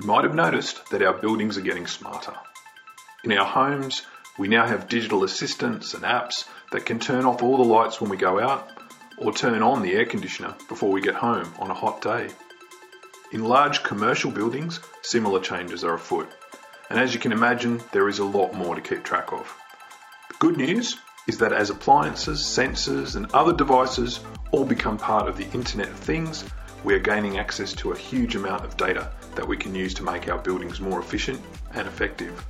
You might have noticed that our buildings are getting smarter. In our homes, we now have digital assistants and apps that can turn off all the lights when we go out or turn on the air conditioner before we get home on a hot day. In large commercial buildings, similar changes are afoot. And as you can imagine, there is a lot more to keep track of. The good news is that as appliances, sensors, and other devices all become part of the Internet of Things, we are gaining access to a huge amount of data that we can use to make our buildings more efficient and effective.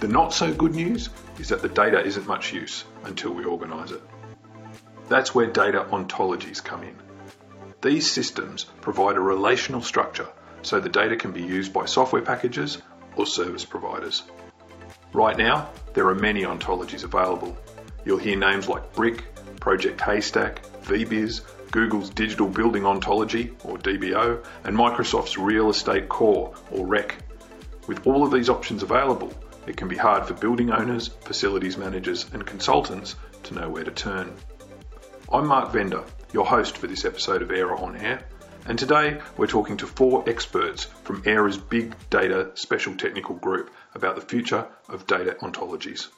The not so good news is that the data isn't much use until we organise it. That's where data ontologies come in. These systems provide a relational structure so the data can be used by software packages or service providers. Right now, there are many ontologies available. You'll hear names like Brick, Project Haystack, VBIS, Google's Digital Building Ontology, or DBO, and Microsoft's Real Estate Core, or REC. With all of these options available, it can be hard for building owners, facilities managers, and consultants to know where to turn. I'm Mark Vender, your host for this episode of AIRAH on Air, and today we're talking to four experts from AIRAH's Big Data Special Technical Group about the future of data ontologies.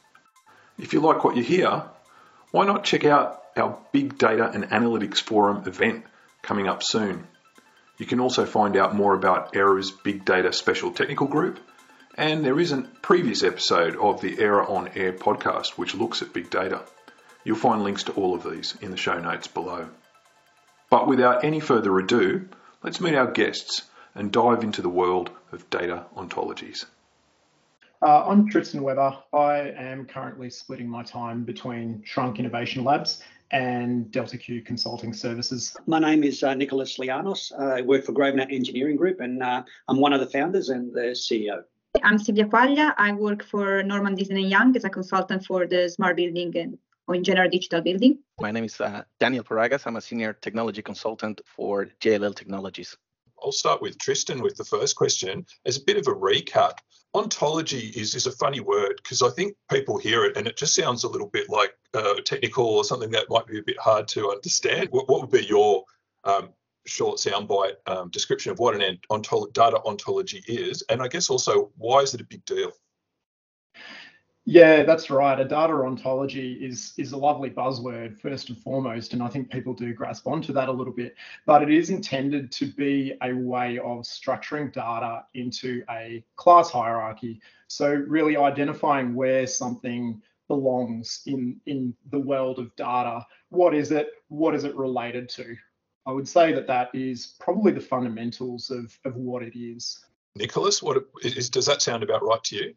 If you like what you hear, why not check out our Big Data and Analytics Forum event coming up soon? You can also find out more about AIRAH's Big Data Special Technical Group, and there is a previous episode of the ERA on Air podcast which looks at big data. You'll find links to all of these in the show notes below. But without any further ado, let's meet our guests and dive into the world of data ontologies. Uh, I'm Tristan Weber. I am currently splitting my time between Shrunk Innovation Labs and Delta Q Consulting Services. My name is uh, Nicholas Lianos. I work for Grosvenor Engineering Group and uh, I'm one of the founders and the CEO. I'm Silvia Quaglia. I work for Norman Disney and Young as a consultant for the smart building and or in general digital building. My name is uh, Daniel Paragas. I'm a senior technology consultant for JLL Technologies. I'll start with Tristan with the first question. As a bit of a recap, ontology is, is a funny word because I think people hear it and it just sounds a little bit like uh, technical or something that might be a bit hard to understand. What, what would be your um, short soundbite um, description of what an ontolo- data ontology is? And I guess also, why is it a big deal? Yeah, that's right. A data ontology is is a lovely buzzword first and foremost, and I think people do grasp onto that a little bit. But it is intended to be a way of structuring data into a class hierarchy. So really identifying where something belongs in in the world of data. What is it? What is it related to? I would say that that is probably the fundamentals of of what it is. Nicholas, what is, does that sound about right to you?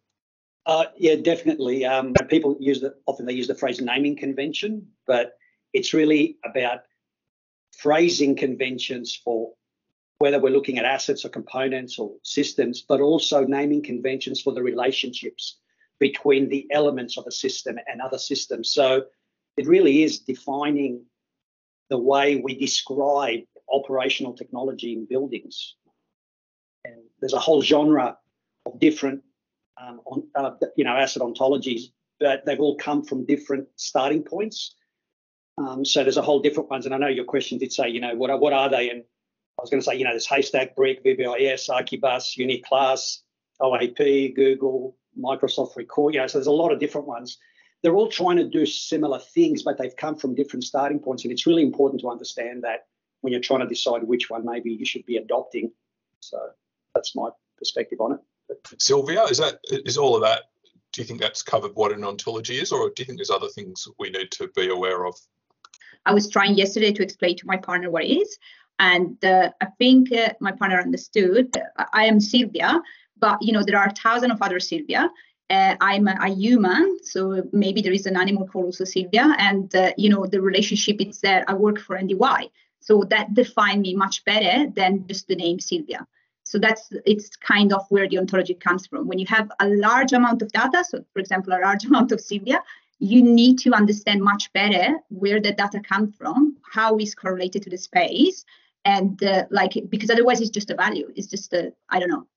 Uh, yeah, definitely. Um, people use the often they use the phrase naming convention, but it's really about phrasing conventions for whether we're looking at assets or components or systems, but also naming conventions for the relationships between the elements of a system and other systems. So it really is defining the way we describe operational technology in buildings. And there's a whole genre of different um, on, uh, you know, asset ontologies, but they've all come from different starting points. Um, so there's a whole different ones. And I know your question did say, you know, what are, what are they? And I was going to say, you know, there's Haystack, Brick, VBIS, Archibus, Uniclass, OAP, Google, Microsoft Record. You know, so there's a lot of different ones. They're all trying to do similar things, but they've come from different starting points. And it's really important to understand that when you're trying to decide which one maybe you should be adopting. So that's my perspective on it. Sylvia, is that is all of that? Do you think that's covered what an ontology is, or do you think there's other things we need to be aware of? I was trying yesterday to explain to my partner what it is, and uh, I think uh, my partner understood. I am Sylvia, but you know there are thousands of other Sylvia. Uh, I'm a, a, human, so maybe there is an animal called also Sylvia, and uh, you know the relationship is there. I work for NDY, so that define me much better than just the name Sylvia. So that's it's kind of where the ontology comes from. When you have a large amount of data, so for example, a large amount of Sylvia, you need to understand much better where the data comes from, how it's correlated to the space, and uh, like because otherwise it's just a value. It's just a I don't know,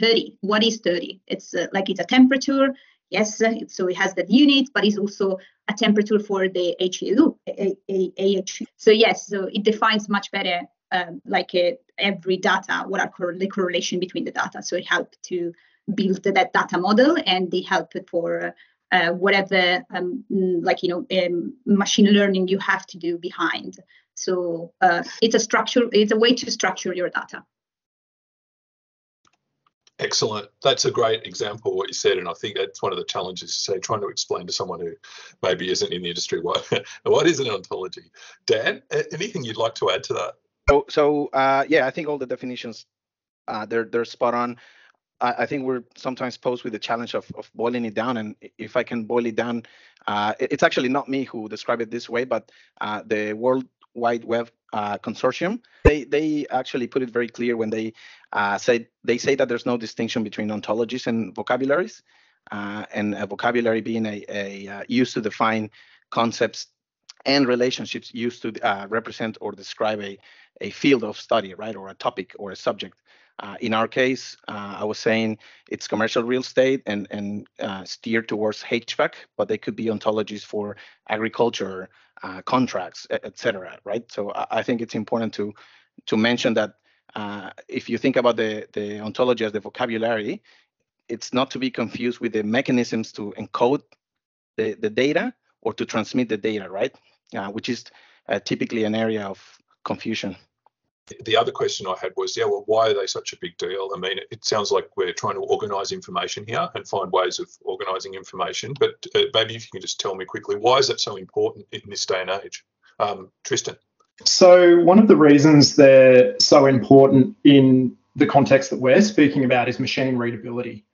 30. What is 30? It's uh, like it's a temperature. Yes, uh, so it has that unit, but it's also a temperature for the HU, a, a, a, So yes, so it defines much better um, like uh, every data, what are the correlation between the data. So it helped to build that data model and they help for uh, whatever um, like you know um, machine learning you have to do behind. So uh, it's a structure, it's a way to structure your data. Excellent. That's a great example what you said, and I think that's one of the challenges. Say, trying to explain to someone who maybe isn't in the industry what what is an ontology. Dan, anything you'd like to add to that? So, so uh, yeah, I think all the definitions uh, they're they're spot on. I, I, think we're sometimes posed with the challenge of, of boiling it down, and if I can boil it down, uh, it's actually not me who described it this way, but uh, the World Wide Web uh, consortium. They they actually put it very clear when they uh, say they say that there's no distinction between ontologies and vocabularies, and a vocabulary being a, a used to define concepts and relationships used to represent or describe a, a field of study, right, or a topic or a subject. Uh, in our case, uh, I was saying it's commercial real estate and and uh, steered towards HVAC, but they could be ontologies for agriculture, uh, contracts, etc. Right. So I, I, think it's important to to mention that uh, if you think about the the ontology as the vocabulary, it's not to be confused with the mechanisms to encode the the data or to transmit the data, right? Uh, which is typically an area of confusion the other question I had was, yeah, well, why are they such a big deal? I mean, it sounds like we're trying to organise information here and find ways of organising information. But uh, maybe if you can just tell me quickly, why is that so important in this day and age? Um, Tristan. So, one of the reasons they're so important in the context that we're speaking about is machine readability.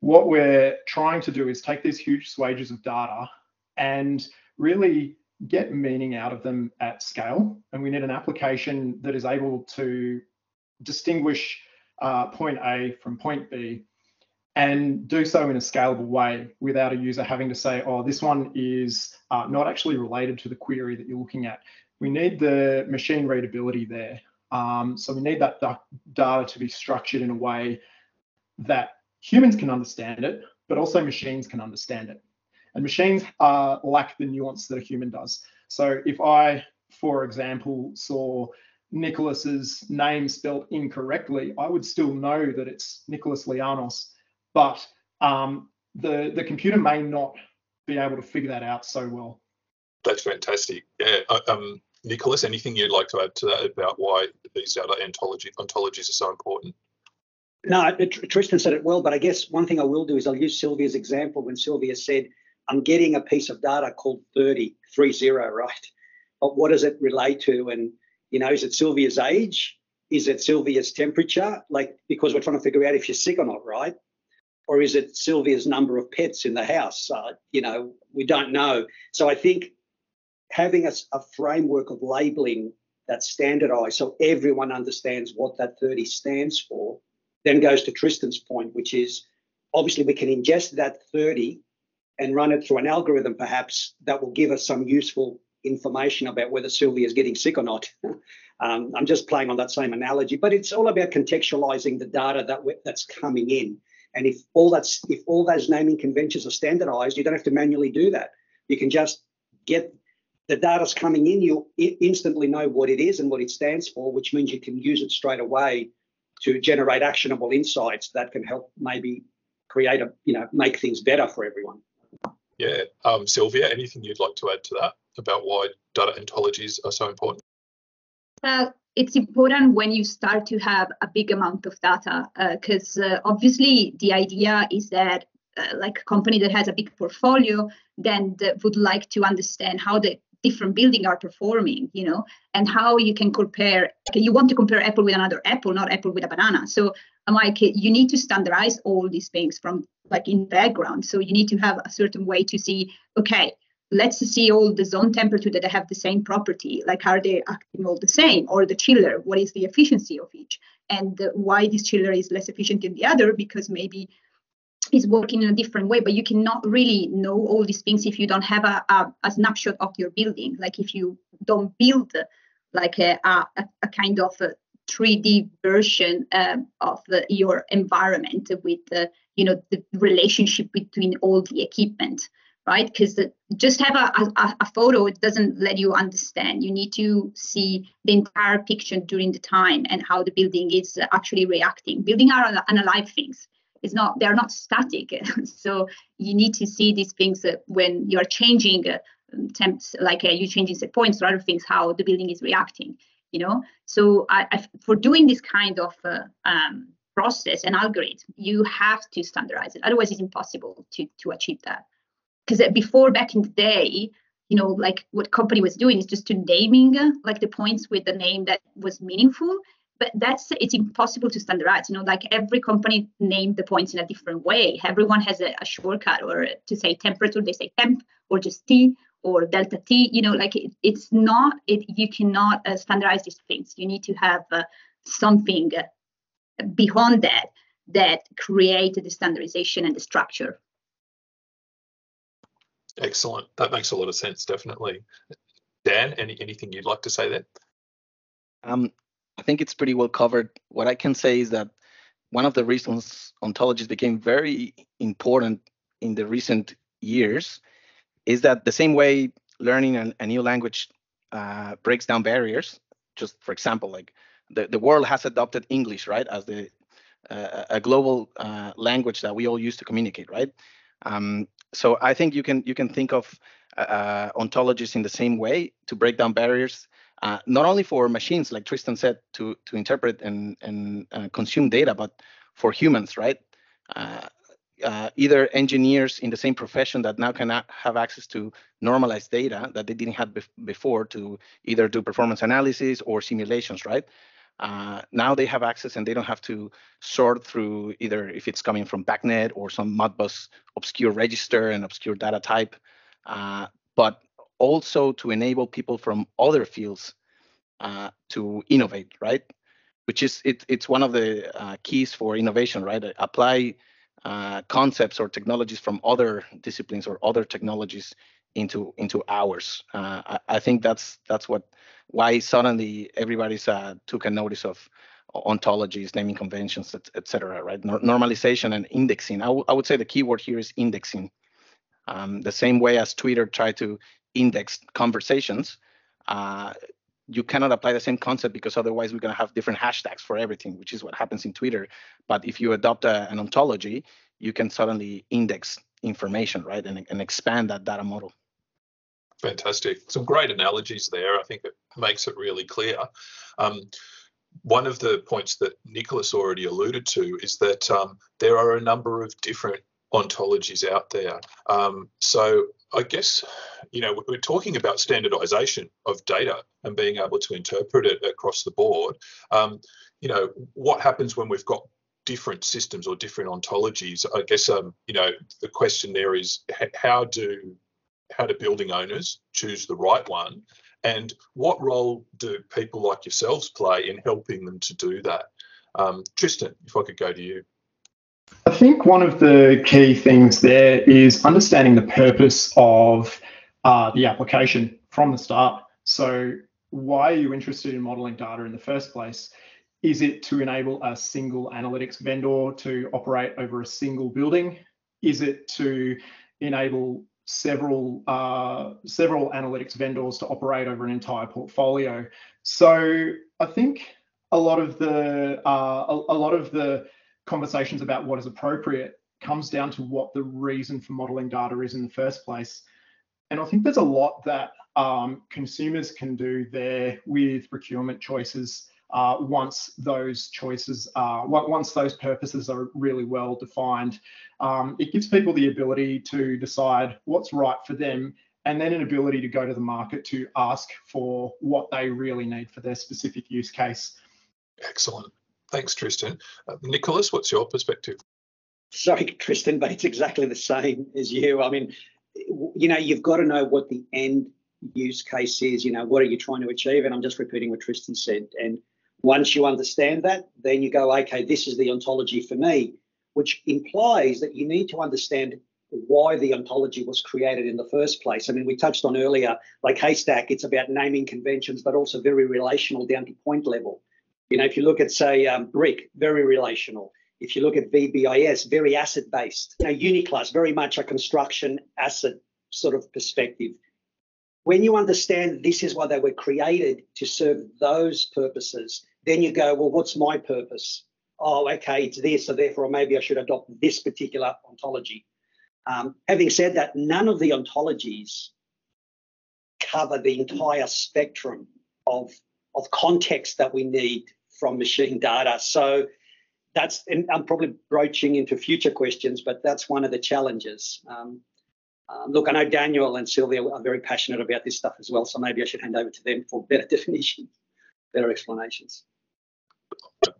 What we're trying to do is take these huge swages of data and really get meaning out of them at scale. And we need an application that is able to distinguish uh, point A from point B and do so in a scalable way without a user having to say, oh, this one is uh, not actually related to the query that you're looking at. We need the machine readability there. Um, so we need that data to be structured in a way that humans can understand it, but also machines can understand it. And machines uh, lack the nuance that a human does. So if I, for example, saw Nicholas's name spelled incorrectly, I would still know that it's Nicholas Lianos, but um, the the computer may not be able to figure that out so well. That's fantastic. Yeah. Uh, um, Nicholas, anything you'd like to add to that about why these other ontology, ontologies are so important? No, Tristan said it well, but I guess one thing I will do is I'll use Sylvia's example when Sylvia said I'm getting a piece of data called 30, 30, right? But what does it relate to? And, you know, is it Sylvia's age? Is it Sylvia's temperature? Like, because we're trying to figure out if she's sick or not, right? Or is it Sylvia's number of pets in the house? Uh, you know, we don't know. So I think having a, a framework of labeling that's standardized so everyone understands what that 30 stands for then goes to Tristan's point, which is obviously we can ingest that 30 and run it through an algorithm perhaps that will give us some useful information about whether Sylvia is getting sick or not. um, I'm just playing on that same analogy, but it's all about contextualizing the data that that's coming in. And if all that's if all those naming conventions are standardized, you don't have to manually do that. You can just get the data's coming in, you instantly know what it is and what it stands for, which means you can use it straight away to generate actionable insights that can help maybe create a, you know, make things better for everyone. Yeah. Um, Sylvia, anything you'd like to add to that about why data ontologies are so important? Uh, it's important when you start to have a big amount of data because uh, uh, obviously the idea is that uh, like a company that has a big portfolio then would like to understand how the different buildings are performing you know and how you can compare you want to compare apple with another apple not apple with a banana so i'm like you need to standardize all these things from like in background. So you need to have a certain way to see, okay, let's see all the zone temperature that have the same property. Like are they acting all the same? Or the chiller, what is the efficiency of each? And why this chiller is less efficient than the other? Because maybe it's working in a different way, but you cannot really know all these things if you don't have a, a, a snapshot of your building. Like if you don't build like a, a, a kind of a 3D version um, of the, your environment with the, you know, the relationship between all the equipment. right? Because just have a, a, a, photo it doesn't let you understand. You need to see the entire picture during the time and how the building is actually reacting. Building are alive things. It's not they are not static. so you need to see these things when you are changing uh, temps, like uh, you changing set points or other things, how the building is reacting. You know, so I, I, for doing this kind of uh, um, process and algorithm, you have to standardize it. Otherwise, it's impossible to to achieve that. Because before back in the day you know like what company was doing is just to naming like the points with the name that was meaningful but that's it's impossible to standardize you know like every company named the points in a different way. Everyone has a, a shortcut or to say temperature they say temp or just t or delta t you know like it, it's not it you cannot uh, standardize these things. You need to have uh, something beyond that that create the standardization and the structure Excellent. That makes a lot of sense, definitely. Dan, any, anything you'd like to say there? Um, I think it's pretty well covered. What I can say is that one of the reasons ontologies became very important in the recent years is that the same way learning a, a new language uh, breaks down barriers, just for example, like the, the world has adopted English, right, as the uh, a global uh, language that we all use to communicate, right? Um, so I think you can you can think of uh, ontologies in the same way to break down barriers, uh, not only for machines, like Tristan said, to to interpret and and uh, consume data, but for humans, right? Uh, uh, either engineers in the same profession that now can have access to normalized data that they didn't have before to either do performance analysis or simulations, right? Uh, now they have access and they don't have to sort through either if it's coming from BACnet or some Modbus obscure register and obscure data type, uh, but also to enable people from other fields uh, to innovate, right? Which is it, it's one of the uh, keys for innovation, right? Apply uh, concepts or technologies from other disciplines or other technologies into into ours. Uh, I, I, think that's that's what why suddenly everybody's uh, took a notice of ontologies, naming conventions, etc. Et right? normalization and indexing. I, I would say the keyword here is indexing. Um, the same way as Twitter tried to index conversations, uh, you cannot apply the same concept because otherwise we're going to have different hashtags for everything, which is what happens in Twitter. But if you adopt a, an ontology, you can suddenly index information, right, and, and expand that data model. Fantastic. Some great analogies there. I think it makes it really clear. Um, one of the points that Nicholas already alluded to is that um, there are a number of different ontologies out there. Um, so I guess, you know, we're talking about standardization of data and being able to interpret it across the board. Um, you know, what happens when we've got different systems or different ontologies? I guess, um, you know, the question there is how do how do building owners choose the right one? And what role do people like yourselves play in helping them to do that? Um, Tristan, if I could go to you. I think one of the key things there is understanding the purpose of uh, the application from the start. So, why are you interested in modeling data in the first place? Is it to enable a single analytics vendor to operate over a single building? Is it to enable several uh, several analytics vendors to operate over an entire portfolio. So I think a lot of the uh, a, a, lot of the conversations about what is appropriate comes down to what the reason for modeling data is in the first place. And I think there's a lot that um, consumers can do there with procurement choices uh, once those choices are, once those purposes are really well defined. Um, it gives people the ability to decide what's right for them and then an ability to go to the market to ask for what they really need for their specific use case. Excellent. Thanks, Tristan. Uh, Nicholas, what's your perspective? Sorry, Tristan, but it's exactly the same as you. I mean, you know, you've got to know what the end use case is. You know, what are you trying to achieve? And I'm just repeating what Tristan said. And once you understand that, then you go, okay, this is the ontology for me, which implies that you need to understand why the ontology was created in the first place. I mean, we touched on earlier, like Haystack, it's about naming conventions, but also very relational down to point level. You know, if you look at, say, um, Brick, very relational. If you look at VBIS, very asset based. Know, Uniclass, very much a construction asset sort of perspective. When you understand this is why they were created to serve those purposes, then you go, well, what's my purpose? Oh, okay, it's this, so therefore maybe I should adopt this particular ontology. Um, having said that, none of the ontologies cover the entire spectrum of, of context that we need from machine data. So that's, and I'm probably broaching into future questions, but that's one of the challenges. Um, um, look, I know Daniel and Sylvia are very passionate about this stuff as well, so maybe I should hand over to them for better definitions, better explanations.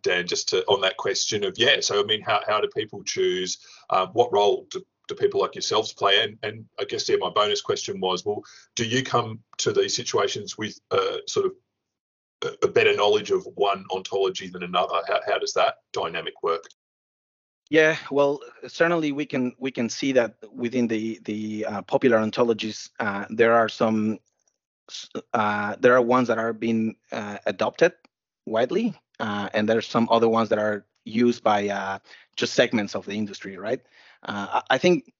Dan, just to, on that question of yeah, so I mean, how, how do people choose? Um, what role do, do people like yourselves play? And and I guess yeah, my bonus question was, well, do you come to these situations with uh, sort of a, better knowledge of one ontology than another? How how does that dynamic work? Yeah, well, certainly we can we can see that within the the uh, popular ontologies, uh, there are some uh, there are ones that are being uh, adopted widely, uh, and there's some other ones that are used by uh, just segments of the industry, right? I think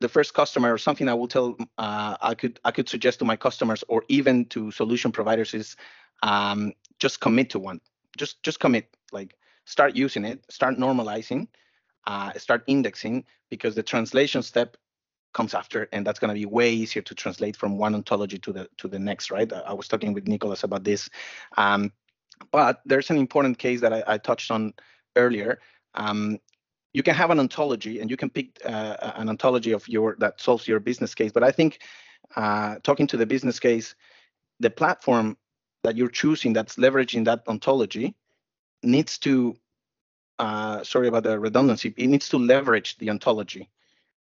the first customer or something I will tell I could I could suggest to my customers or even to solution providers is um, just commit to one. Just just commit. Like start using it, start normalizing uh, start indexing because the translation step comes after and that's going to be way easier to translate from one ontology to the to the next right i was talking with nicholas about this um, but there's an important case that i, I touched on earlier um, you can have an ontology and you can pick uh, an ontology of your that solves your business case but i think uh, talking to the business case the platform that you're choosing that's leveraging that ontology needs to uh, sorry about the redundancy, it needs to leverage the ontology.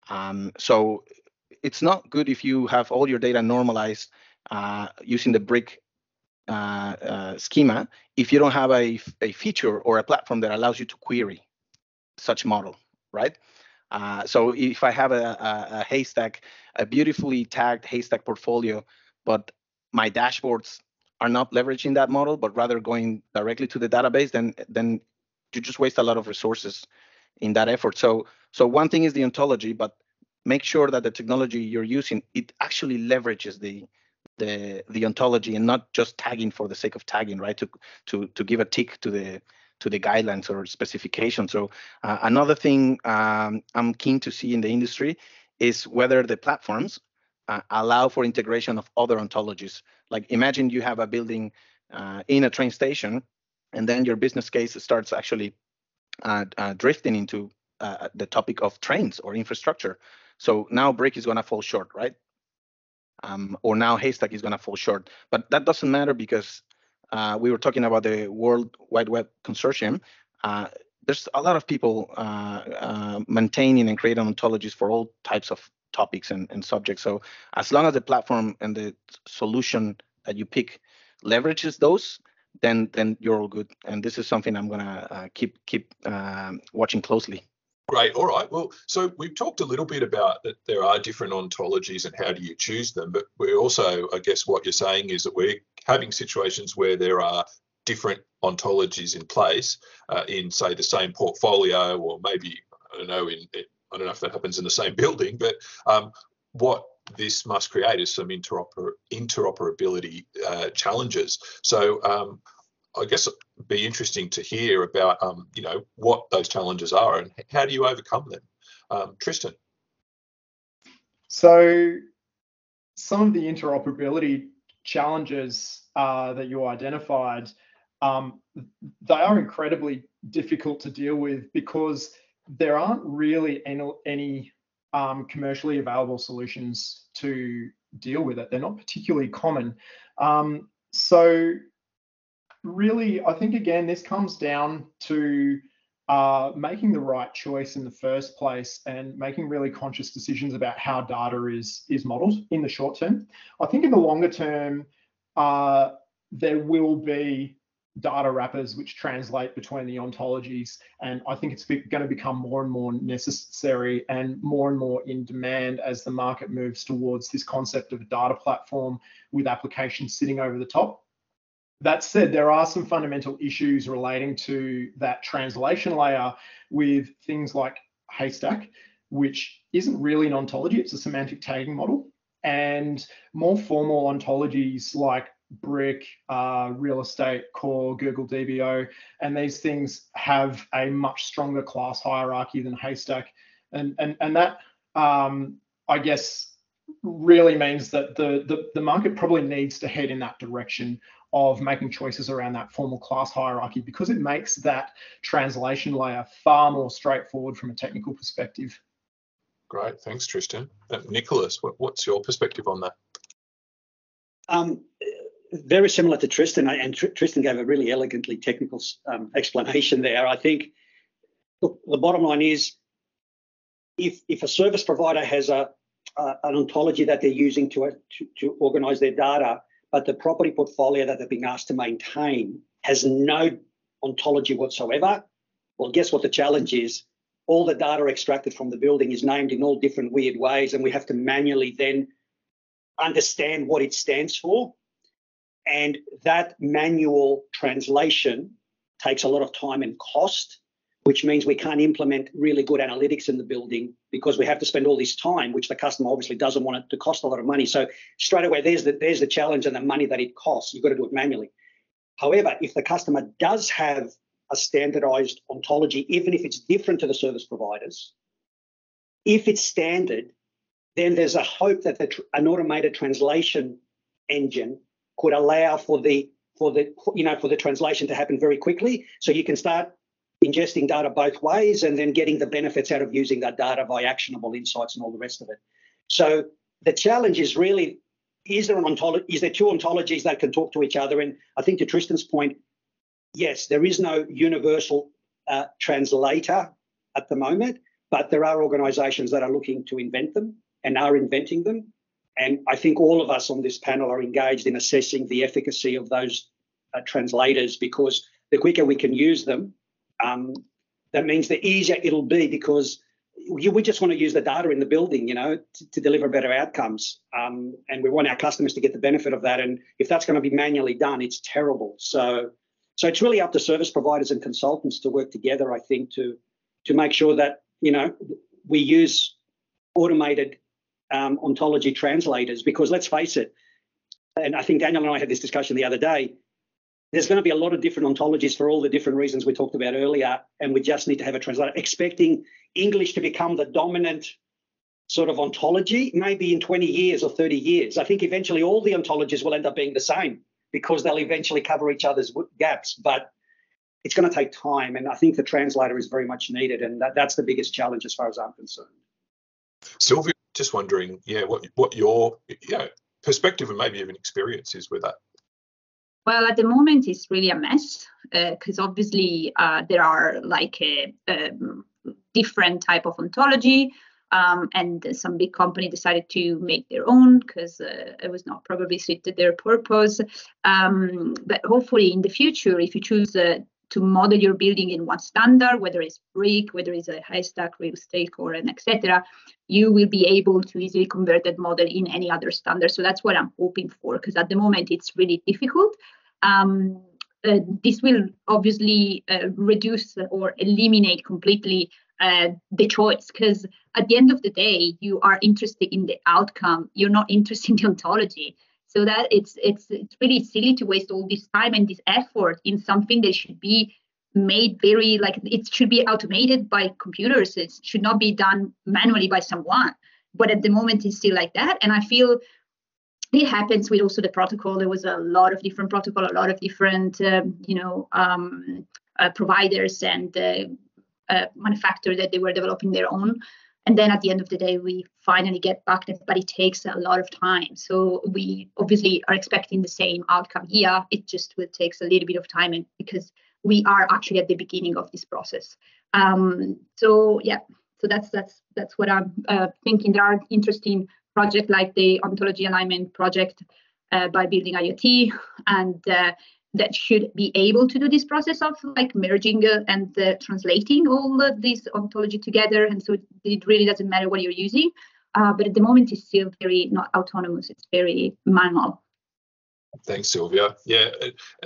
Um, so it's not good if you have all your data normalized uh, using the brick schema if you don't have a, a feature or a platform that allows you to query such model, right? Uh, so if I have a, a, a, haystack, a beautifully tagged haystack portfolio, but my dashboards are not leveraging that model, but rather going directly to the database, then then you just waste a lot of resources in that effort. So so one thing is the ontology, but make sure that the technology you're using it actually leverages the the the ontology and not just tagging for the sake of tagging, right? To to to give a tick to the to the guidelines or specifications. So uh, another thing um, I'm keen to see in the industry is whether the platforms uh, allow for integration of other ontologies. Like imagine you have a building uh, in a train station and then your business case starts actually uh, uh, drifting into uh, the topic of trains or infrastructure. So now Brick is going to fall short, right? Um, or now Haystack is going to fall short. But that doesn't matter because uh, we were talking about the World Wide Web Consortium. Uh, there's a lot of people uh, maintaining and creating ontologies for all types of topics and, and subjects. So as long as the platform and the solution that you pick leverages those, then then you're all good. And this is something I'm gonna uh, keep keep um, watching closely. Great. All right. Well, so we've talked a little bit about that there are different ontologies and how do you choose them, but we're also, I guess, what you're saying is that we're having situations where there are different ontologies in place uh, in, say, the same portfolio, or maybe I don't know in I don't know if that happens in the same building, but um, what this must create is some interoper interoperability uh, challenges. So um, I guess it'd be interesting to hear about um, you know what those challenges are and how do you overcome them, um, Tristan. So some of the interoperability challenges uh, that you identified, um, they are incredibly difficult to deal with because there aren't really any, um, commercially available solutions to deal with it. They're not particularly common. Um, so really, I think again, this comes down to uh, making the right choice in the first place and making really conscious decisions about how data is is modeled in the short term. I think in the longer term, uh, there will be data wrappers which translate between the ontologies. And I think it's going to become more and more necessary and more and more in demand as the market moves towards this concept of a data platform with applications sitting over the top. That said, there are some fundamental issues relating to that translation layer with things like Haystack, which isn't really an ontology, it's a semantic tagging model. and more formal ontologies like Brick, uh, Real Estate Core, Google DBO, and these things have a much stronger class hierarchy than Haystack, and and and that um, I guess really means that the, the the market probably needs to head in that direction of making choices around that formal class hierarchy because it makes that translation layer far more straightforward from a technical perspective. Great, thanks, Tristan. Uh, Nicholas, what, what's your perspective on that? Um, very similar to Tristan, and Tr- Tristan gave a really elegantly technical um, explanation there. I think look, the bottom line is if if a service provider has a, a an ontology that they're using to, to, to organize their data, but the property portfolio that they're being asked to maintain has no ontology whatsoever, well, guess what the challenge is? All the data extracted from the building is named in all different weird ways, and we have to manually then understand what it stands for. And that manual translation takes a lot of time and cost, which means we can't implement really good analytics in the building because we have to spend all this time, which the customer obviously doesn't want it to cost a lot of money. So straight away, there's the, there's the challenge and the money that it costs. You've got to do it manually. However, if the customer does have a standardized ontology, even if it's different to the service providers, if it's standard, then there's a hope that the, an automated translation engine could allow for the for the you know for the translation to happen very quickly. So you can start ingesting data both ways and then getting the benefits out of using that data by actionable insights and all the rest of it. So the challenge is really is there an ontology is there two ontologies that can talk to each other? And I think to Tristan's point, yes, there is no universal uh, translator at the moment, but there are organizations that are looking to invent them and are inventing them. And I think all of us on this panel are engaged in assessing the efficacy of those uh, translators because the quicker we can use them, um, that means the easier it'll be because we just want to use the data in the building, you know, to, to deliver better outcomes. Um, and we want our customers to get the benefit of that. And if that's going to be manually done, it's terrible. So, so it's really up to service providers and consultants to work together, I think, to to make sure that you know we use automated um, ontology translators because let's face it, and I think Daniel and I had this discussion the other day. There's going to be a lot of different ontologies for all the different reasons we talked about earlier, and we just need to have a translator. Expecting English to become the dominant sort of ontology, maybe in 20 years or 30 years. I think eventually all the ontologies will end up being the same because they'll eventually cover each other's gaps. But it's going to take time, and I think the translator is very much needed, and that, that's the biggest challenge as far as I'm concerned. Sylvia, just wondering, yeah, what what your you know, perspective and maybe even experience is with that. Well, at the moment, it's really a mess because uh, obviously uh, there are like a, a, different type of ontology, um, and some big company decided to make their own because uh, it was not probably suited their purpose. Um, but hopefully, in the future, if you choose uh, to model your building in one standard, whether it's brick, whether it's a Haystack real estate, or an etc., you will be able to easily convert that model in any other standard. So that's what I'm hoping for, because at the moment it's really difficult. Um, uh, this will obviously uh, reduce or eliminate completely uh, the choice because at the end of the day you are interested in the outcome you're not interested in the ontology so that it's it's it's really silly to waste all this time and this effort in something that should be made very like it should be automated by computers. It should not be done manually by someone. But at the moment it's still like that. And i feel it happens with also the protocol. There was a lot of different protocol a lot of different um, you know um, uh, providers and uh, uh, manufacturers that they were developing their own and then at the end of the day we finally get back but it takes a lot of time. So we obviously are expecting the same outcome here. It just will takes a little bit of time and because we are actually at the beginning of this process. Um, so yeah. So that's that's that's what i'm uh, thinking. There are interesting projects like the ontology alignment project uh, by building iot. And uh, that should be able to do this process of like merging uh, and uh, translating all of this ontology together. And so it really doesn't matter what you're using. Uh, but at the moment, it's still very not autonomous. It's very manual. Thanks, Sylvia. Yeah,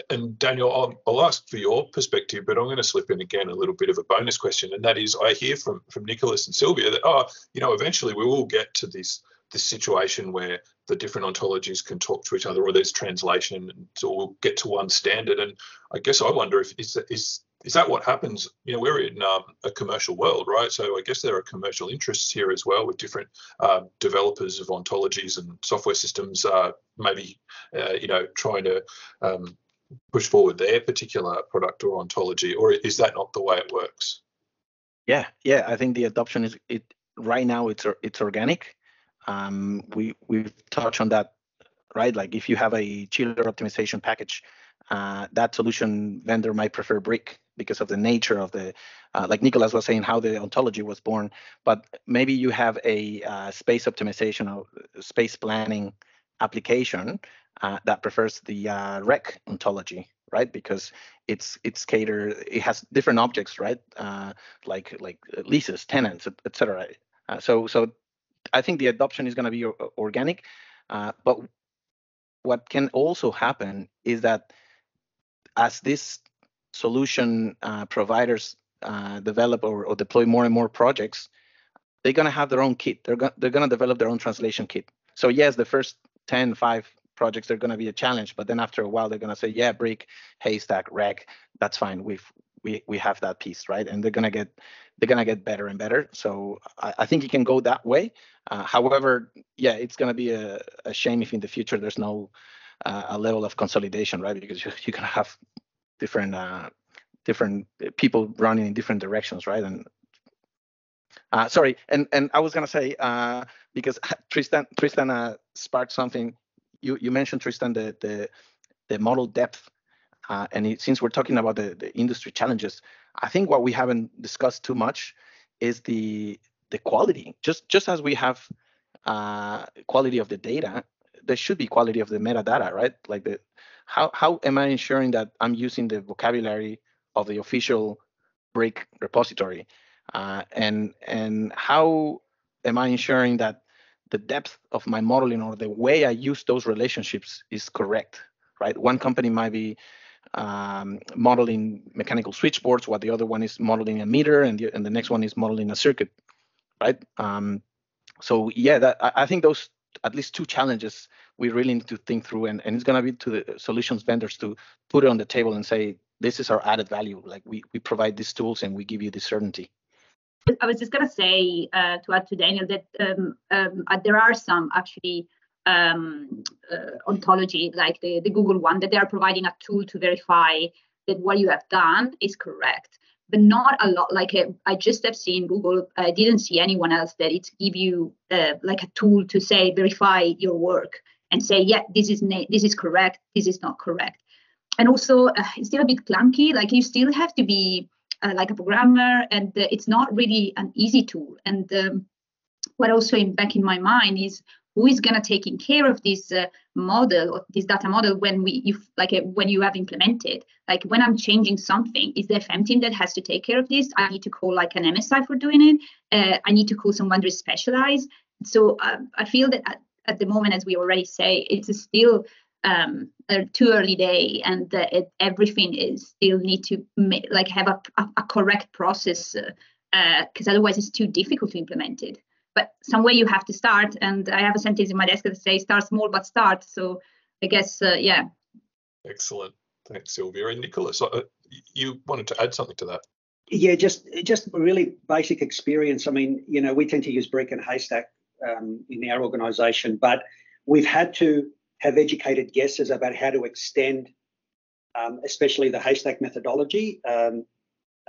and Daniel, I'll, I'll, ask for your perspective, but I'm going to slip in again a little bit of a bonus question, and that is, I hear from from Nicholas and Sylvia that oh, you know, eventually we will get to this this situation where the different ontologies can talk to each other, or there's translation, and so we'll get to one standard. And I guess I wonder if is is is that what happens? You know, we're in um, a commercial world, right? So I guess there are commercial interests here as well, with different uh, developers of ontologies and software systems, uh, maybe uh, you know trying to um, push forward their particular product or ontology, or is that not the way it works? Yeah, yeah, I think the adoption is it right now. It's it's organic. Um, we we've touched on that, right? Like if you have a chiller optimization package, uh, that solution vendor might prefer Brick because of the nature of the, uh, like Nicholas was saying, how the ontology was born. But maybe you have a uh, space optimization or space planning application uh, that prefers the uh, rec ontology, right? Because it's it's catered, it has different objects, right? Uh, like like leases, tenants, etc. Et so so I think the adoption is going to be organic, uh, but what can also happen is that as this solution uh, providers uh, develop or, or, deploy more and more projects, they're going to have their own kit. They're, they're going to develop their own translation kit. So yes, the first 10, 5 projects are going to be a challenge, but then after a while, they're going to say, yeah, Brick, Haystack, Rec, that's fine. We've we we have that piece, right? And they're gonna get they're gonna get better and better. So I, I think it can go that way. Uh, however, yeah, it's gonna be a, a shame if in the future there's no uh, a level of consolidation, right? Because you, you're gonna have different uh, different people running in different directions, right? And uh, sorry, and and I was gonna say uh, because Tristan Tristan uh, sparked something. You you mentioned Tristan the the the model depth uh, and it, since we're talking about the, the industry challenges, I think what we haven't discussed too much is the the quality. Just just as we have uh, quality of the data, there should be quality of the metadata, right? Like the how how am I ensuring that I'm using the vocabulary of the official Brick repository, uh, and and how am I ensuring that the depth of my modeling or the way I use those relationships is correct, right? One company might be um, modeling mechanical switchboards, while the other one is modeling a meter, and the, and the next one is modeling a circuit, right? Um, so yeah, that, I, I think those at least two challenges we really need to think through, and, and it's going to be to the solutions vendors to put it on the table and say, this is our added value. Like we, we provide these tools and we give you this certainty. I was just going to say uh, to add to Daniel that um, um, uh, there are some actually um, uh, ontology, like the, the Google one, that they are providing a tool to verify that what you have done is correct. But not a lot. Like uh, I just have seen Google. I didn't see anyone else that it give you uh, like a tool to say verify your work and say, yeah, this is na- this is correct, this is not correct. And also, uh, it's still a bit clunky. Like you still have to be uh, like a programmer, and uh, it's not really an easy tool. And um, what also in back in my mind is who is going to taking care of this uh, model or this data model when we if like uh, when you have implemented? Like when i'm changing something is the fm team that has to take care of this? I need to call like an msi for doing it. Uh, i need to call someone who is specialized. So um, i feel that at, at, the moment as we already say it's still um, a too early day and it, everything is still need to like have a, a, a correct process because uh, uh, otherwise it's too difficult to implement it but somewhere you have to start. And I have a sentence in my desk that says start small but start. So I guess uh, yeah. Excellent. Thanks, Sylvia. And Nicholas, uh, you wanted to add something to that. Yeah, just just really basic experience. I mean, you know, we tend to use Brick and Haystack um, in our organisation, but we've had to have educated guesses about how to extend, um, especially the Haystack methodology um,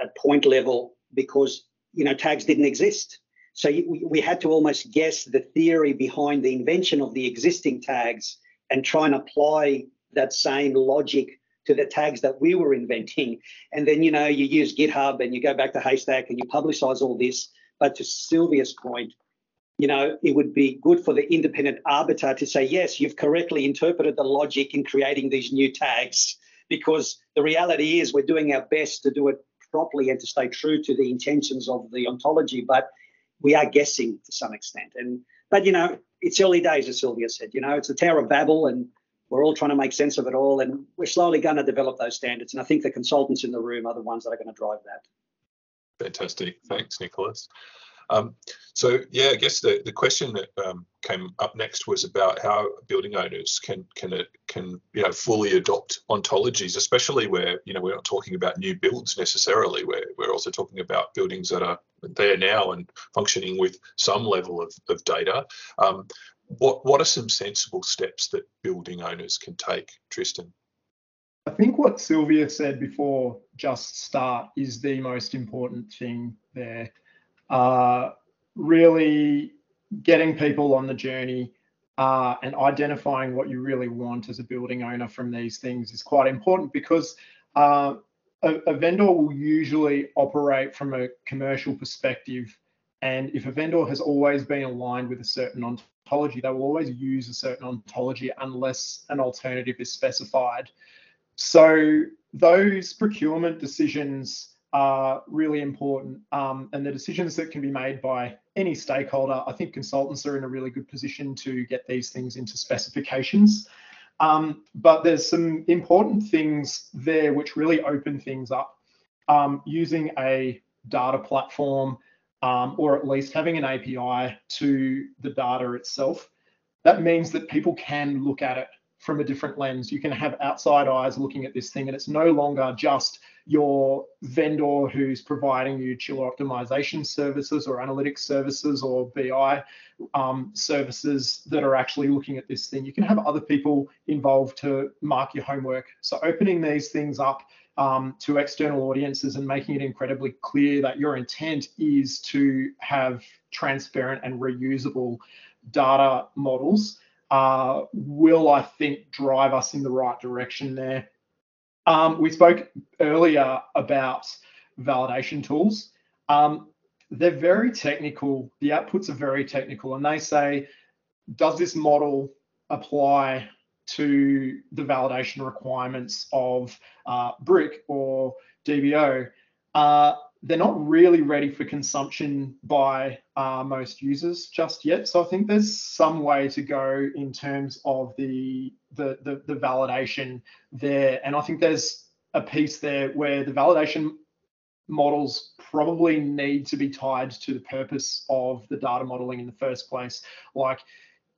at point level, because you know tags didn't exist. So we had to almost guess the theory behind the invention of the existing tags and try and apply that same logic to the tags that we were inventing. And then, you know, you use GitHub and you go back to Haystack and you publicize all this. But to Sylvia's point, you know, it would be good for the independent arbiter to say, yes, you've correctly interpreted the logic in creating these new tags, because the reality is we're doing our best to do it properly and to stay true to the intentions of the ontology. But we are guessing to some extent. And but you know, it's early days, as Sylvia said. You know, it's the Tower of Babel, and we're all trying to make sense of it all. And we're slowly going to develop those standards. And I think the consultants in the room are the ones that are going to drive that. Fantastic. Thanks, Nicholas. Um, so yeah, I guess the, the question that um, came up next was about how building owners can can uh, can you know fully adopt ontologies, especially where you know we're not talking about new builds necessarily. We're we're also talking about buildings that are there now and functioning with some level of, of data. Um, what what are some sensible steps that building owners can take, Tristan? I think what Sylvia said before, just start, is the most important thing there. Uh, really getting people on the journey uh, and identifying what you really want as a building owner from these things is quite important because uh, a, a, vendor will usually operate from a commercial perspective. And if a vendor has always been aligned with a certain ontology, they will always use a certain ontology unless an alternative is specified. So those procurement decisions are really important um, and the decisions that can be made by any stakeholder. I think consultants are in a really good position to get these things into specifications. Um, but there's some important things there which really open things up. Um, using a data platform um, or at least having an API to the data itself, that means that people can look at it from a different lens. You can have outside eyes looking at this thing, and it's no longer just your vendor who's providing you chiller optimization services or analytics services or BI um, services that are actually looking at this thing. You can have other people involved to mark your homework. So opening these things up um, to external audiences and making it incredibly clear that your intent is to have transparent and reusable data models uh, will, I think, drive us in the right direction there. Um, we spoke earlier about validation tools. Um, they're very technical. The outputs are very technical, and they say, does this model apply to the validation requirements of uh, Brick or DBO? Uh, they're not really ready for consumption by uh, most users just yet. So I think there's some way to go in terms of the, the, the the validation there, and I think there's a piece there where the validation models probably need to be tied to the purpose of the data modeling in the first place. Like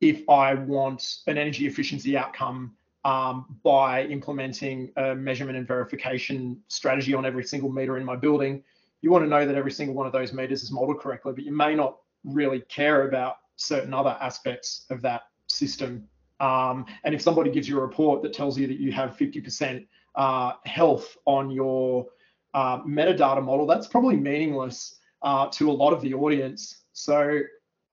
if I want an energy efficiency outcome um, by implementing a measurement and verification strategy on every single meter in my building, you want to know that every single one of those meters is modeled correctly, but you may not really care about certain other aspects of that system. Um, and if somebody gives you a report that tells you that you have 50% uh, health on your uh, metadata model, that's probably meaningless uh, to a lot of the audience. So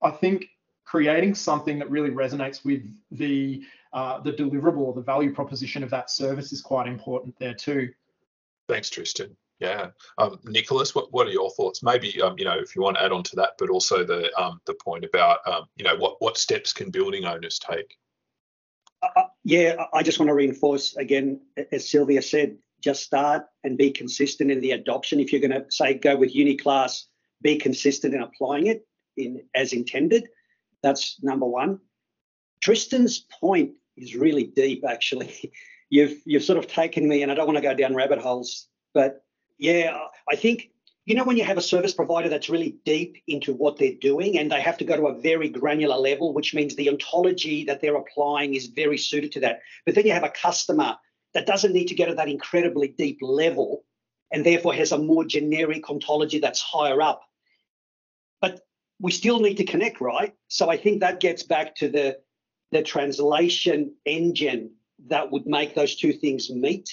I think creating something that really resonates with the uh, the deliverable or the value proposition of that service is quite important there too. Thanks, Tristan. Yeah, um, Nicholas, what, what are your thoughts? Maybe um, you know if you want to add on to that, but also the um, the point about um, you know what what steps can building owners take? Uh, uh yeah, I just want to reinforce again, as Sylvia said, just start and be consistent in the adoption. If you're going to say go with Uniclass, be consistent in applying it in as intended. That's number one. Tristan's point is really deep, actually. You've you've sort of taken me, and I don't want to go down rabbit holes, but yeah, I think you know when you have a service provider that's really deep into what they're doing and they have to go to a very granular level, which means the ontology that they're applying is very suited to that. But then you have a customer that doesn't need to get to that incredibly deep level and therefore has a more generic ontology that's higher up. But we still need to connect, right? So I think that gets back to the the translation engine that would make those two things meet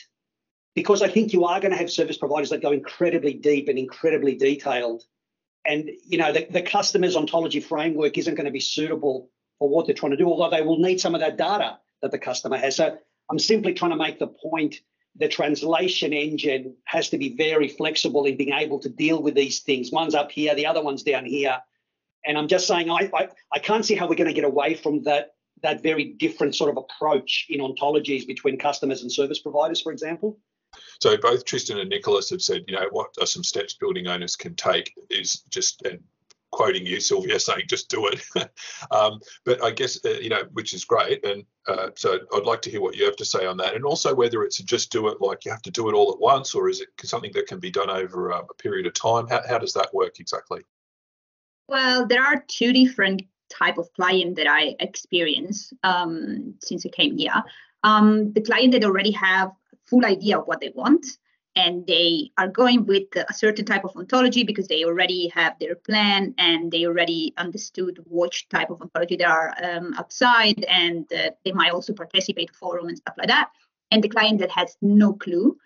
because I think you are going to have service providers that go incredibly deep and incredibly detailed. And you know, the, the customer's ontology framework isn't going to be suitable for what they're trying to do, although they will need some of that data that the customer has. So I'm simply trying to make the point the translation engine has to be very flexible in being able to deal with these things. One's up here, the other one's down here. And I'm just saying I, I, I can't see how we're going to get away from that that very different sort of approach in ontologies between customers and service providers, for example. So both Tristan and Nicholas have said, you know, what are some steps building owners can take is just and quoting you, Sylvia, saying just do it. um, but I guess uh, you know, which is great, and uh, so I'd like to hear what you have to say on that, and also whether it's just do it like you have to do it all at once, or is it something that can be done over uh, a period of time? How, how does that work exactly? Well, there are two different type of client that I experience um, since I came here. Um, the client that already have full idea of what they want and they are going with a certain type of ontology because they already have their plan and they already understood which type of ontology they are um, outside and uh, they might also participate forum and stuff like that. And the client that has no clue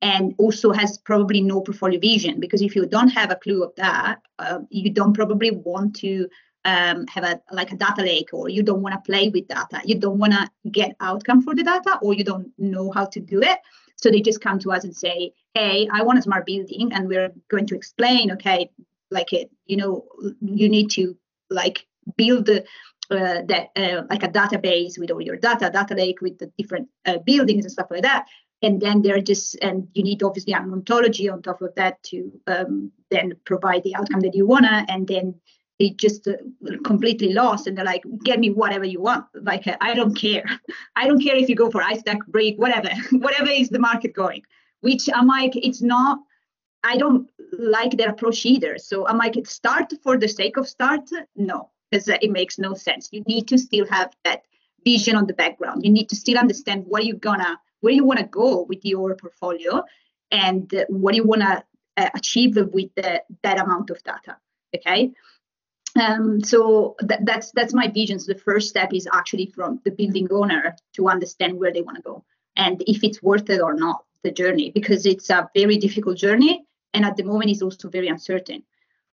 and also has probably no portfolio vision because if you don't have a clue of that uh, you don't probably want to um, have a like a data lake or you don't want to play with data you don't want to get outcome for the data or you don't know how to do it so they just come to us and say, hey, I want a smart building, and we're going to explain, okay, like it, you know, you need to like build the, uh, that uh, like a database with all your data, data lake with the different uh, buildings and stuff like that. And then they're just, and you need obviously an ontology on top of that to um, then provide the outcome that you wanna, and then they just uh, completely lost and they're like get me whatever you want. Like uh, i don't care. I don't care if you go for ice stack Brick whatever whatever is the market going. Which i'm like it's not i don't like their approach either. So i'm like start for the sake of start? No because uh, it makes no sense. You need to still have that vision on the background. You need to still understand what you're gonna where you want to go with your portfolio and uh, what you want to uh, achieve with the, that amount of data okay um, so th- that's that's my vision. So the first step is actually from the building owner to understand where they want to go and if it's worth it or not the journey because it's a very difficult journey and at the moment it's also very uncertain.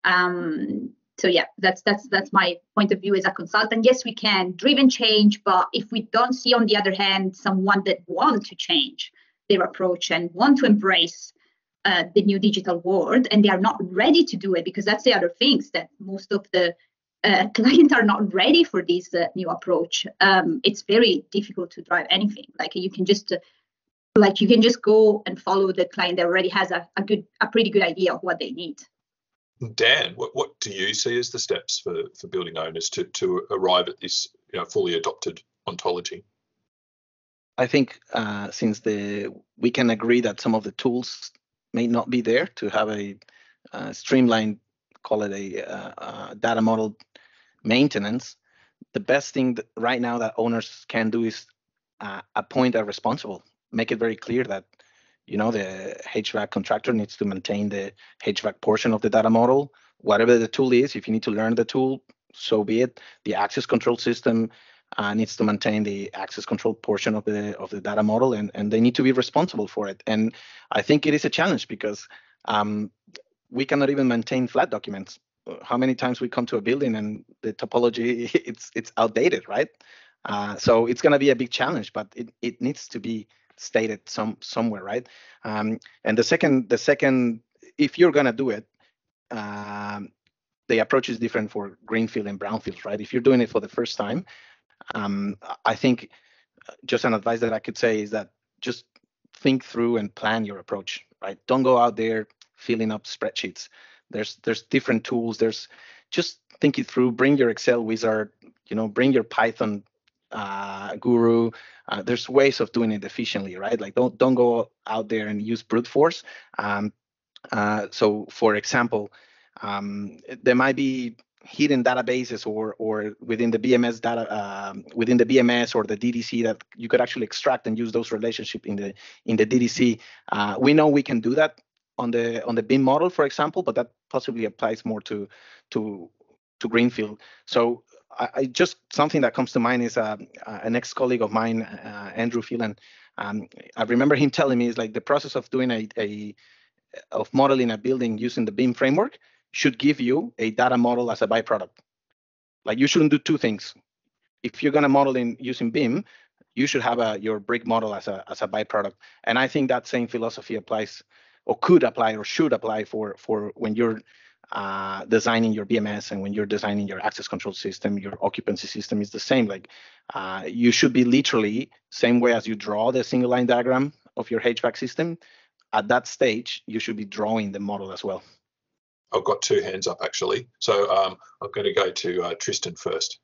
Um, so yeah, that's that's that's my point of view as a consultant. Yes, we can driven change, but if we don't see on the other hand someone that want to change their approach and want to embrace uh, the new digital world and they are not ready to do it because that's the other things that most of the uh, clients are not ready for this uh, new approach. Um, it's very difficult to drive anything. Like you can just uh, like you can just go and follow the client that already has a, a good a pretty good idea of what they need. Dan what, what do you see as the steps for, for building owners to, to arrive at this you know, fully adopted ontology? I think uh, since the we can agree that some of the tools may not be there to have a uh, streamlined, call it a uh, uh, data model maintenance. The best thing right now that owners can do is appoint a responsible. Make it very clear that you know the HVAC contractor needs to maintain the HVAC portion of the data model. Whatever the tool is, if you need to learn the tool, so be it. The access control system uh, needs to maintain the access control portion of the of the data model, and and they need to be responsible for it. And I think it is a challenge because um, we cannot even maintain flat documents. How many times we come to a building and the topology it's it's outdated, right? Uh, so it's going to be a big challenge, but it it needs to be stated some somewhere, right? Um, and the second the second if you're going to do it. Um, the approach is different for greenfield and brownfield, right? If you're doing it for the first time, um, I think uh, just an advice that I could say is that just think through and plan your approach, right? Don't go out there filling up spreadsheets. There's there's different tools. There's just think it through. Bring your Excel wizard. You know, bring your Python uh, guru. Uh, there's ways of doing it efficiently, right? Like don't don't go out there and use brute force. Um, uh, so, for example, um, there might be hidden databases or or within the BMS data um, within the BMS or the DDC that you could actually extract and use those relationship in the in the DDC. Uh, we know we can do that on the on the BIM model, for example, but that possibly applies more to to to Greenfield. So I, I just something that comes to mind is uh, uh an ex-colleague of mine, uh, Andrew Phelan. Um, I remember him telling me is like the process of doing a, a of modeling a building using the BIM framework should give you a data model as a byproduct. Like you shouldn't do two things. If you're going to model in using BIM, you should have a, your brick model as a as a byproduct. And I think that same philosophy applies, or could apply, or should apply for for when you're uh, designing your BMS and when you're designing your access control system, your occupancy system is the same. Like uh, you should be literally same way as you draw the single line diagram of your HVAC system. At that stage, you should be drawing the model as well. I've got two hands up actually. So um, I'm going to go to uh, Tristan first.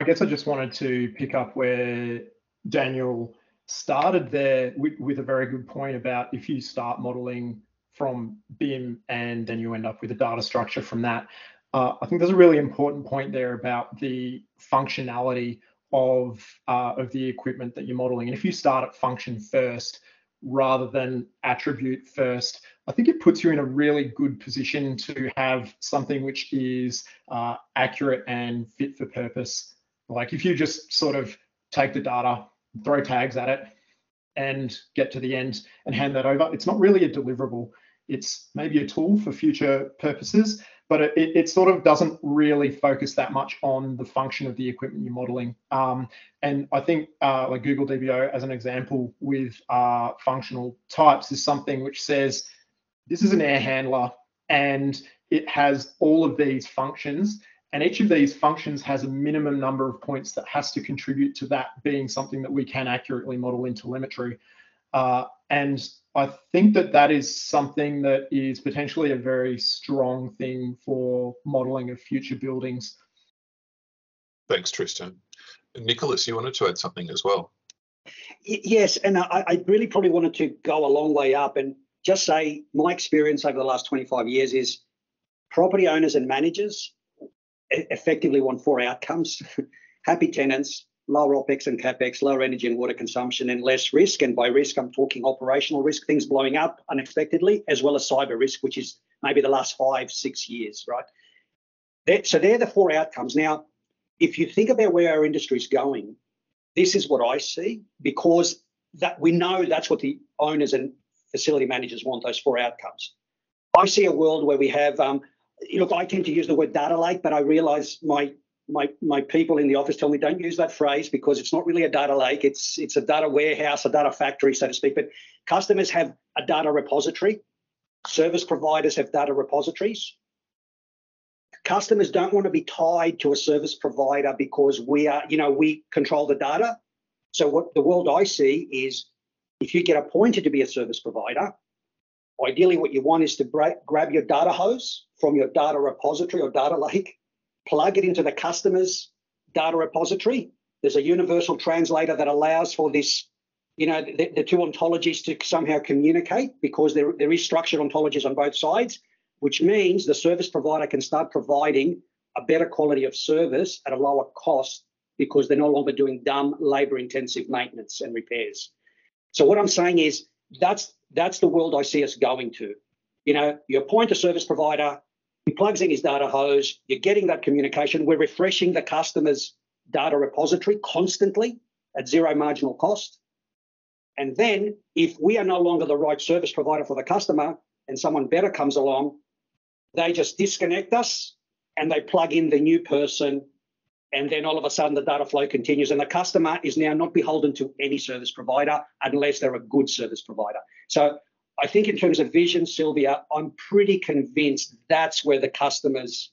I guess I just wanted to pick up where Daniel started there with, with a very good point about if you start modeling from BIM and then you end up with a data structure from that. uh, I think there's a really important point there about the functionality of uh, of the equipment that you're modeling. And if you start at function first rather than attribute first, I think it puts you in a really good position to have something which is uh, accurate and fit for purpose. Like if you just sort of take the data, throw tags at it, and get to the end and hand that over, it's not really a deliverable. It's maybe a tool for future purposes, but it, it sort of doesn't really focus that much on the function of the equipment you're modeling. Um, and I think uh, like Google DBO as an example with uh, functional types is something which says this is an air handler and it has all of these functions and each of these functions has a minimum number of points that has to contribute to that being something that we can accurately model in telemetry. Uh, and I think that that is something that is potentially a very strong thing for modeling of future buildings. Thanks, Tristan. Nicholas, you wanted to add something as well. Yes, and I, I, really probably wanted to go a long way up and just say my experience over the last 25 years is property owners and managers effectively want four outcomes happy tenants, lower OPEX and CAPEX, lower energy and water consumption, and less risk. And by risk, I'm talking operational risk, things blowing up unexpectedly, as well as cyber risk, which is maybe the last five, six years, right? That, so they're the four outcomes. Now, if you think about where our industry is going, this is what I see because that we know that's what the owners and facility managers want those four outcomes. I see a world where we have um, look, I tend to use the word data lake, but I realize my my my people in the office tell me don't use that phrase because it's not really a data lake. It's it's a data warehouse, a data factory, so to speak. But customers have a data repository. Service providers have data repositories. Customers don't want to be tied to a service provider because we are, you know, we control the data. So what the world I see is if you get appointed to be a service provider, ideally what you want is to grab your data hose from your data repository or data lake, plug it into the customer's data repository. There's a universal translator that allows for this, you know, the, the two ontologies to somehow communicate because there, there is structured ontologies on both sides, which means the service provider can start providing a better quality of service at a lower cost because they're no longer doing dumb labor intensive maintenance and repairs. So what I'm saying is that's that's the world I see us going to. You know, you appoint a service provider, he plugs in his data hose, you're getting that communication. We're refreshing the customer's data repository constantly at zero marginal cost. And then if we are no longer the right service provider for the customer and someone better comes along, they just disconnect us and they plug in the new person. And then all of a sudden the data flow continues and the customer is now not beholden to any service provider unless they're a good service provider. So I think in terms of vision, Sylvia, I'm pretty convinced that's where the customers,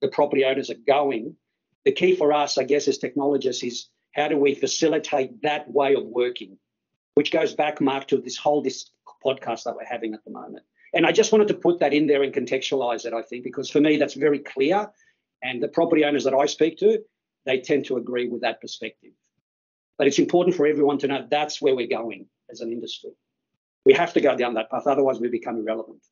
the property owners are going. The key for us, I guess, as technologists is how do we facilitate that way of working, which goes back, Mark, to this whole this podcast that we're having at the moment. And I just wanted to put that in there and contextualize it, I think, because for me, that's very clear. And the property owners that I speak to, they tend to agree with that perspective. But it's important for everyone to know that's where we're going as an industry we have to go down that path, otherwise we become irrelevant.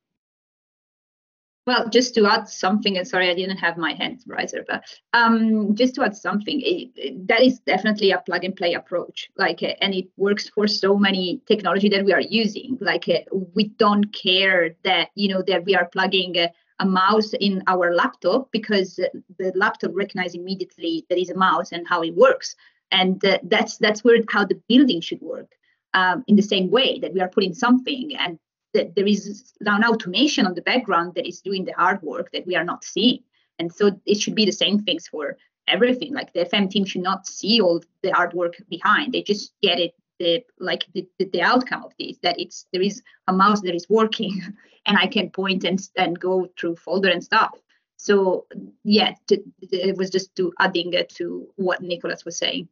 Well, just to add something, and sorry, I didn't have my hand riser, but um, just to add something, it, it, that is definitely a plug and play approach. Like, uh, and it works for so many technology that we are using. Like, uh, we don't care that you know that we are plugging uh, a mouse in our laptop because the laptop recognizes immediately that is a mouse and how it works, and uh, that's that's where how the building should work um, in the same way that we are putting something and that there is an automation on the background that is doing the hard work that we are not seeing. And so it should be the same things for everything. Like the FM team should not see all the hard work behind. They just get it the like the, the, the outcome of this that it's there is a mouse that is working and I can point and and go through folder and stuff. So yeah, to, it was just to adding it to what Nicholas was saying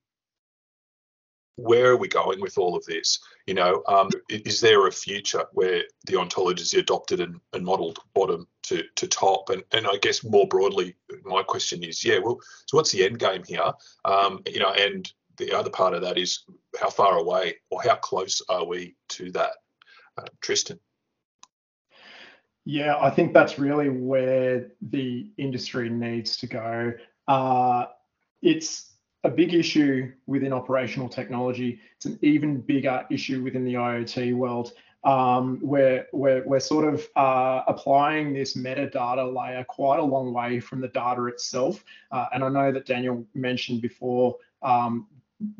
where are we going with all of this? You know, um, is there a future where the ontologies are adopted and, and modeled bottom to, to top? And, and I guess more broadly, my question is, yeah, well, so what's the end game here? Um, you know, and the other part of that is how far away or how close are we to that? Uh, Tristan. Yeah, I think that's really where the industry needs to go. Uh, it's a big issue within operational technology. It's an even bigger issue within the IoT world, um, where we're, we're sort of uh, applying this metadata layer quite a long way from the data itself. Uh, and I know that Daniel mentioned before um,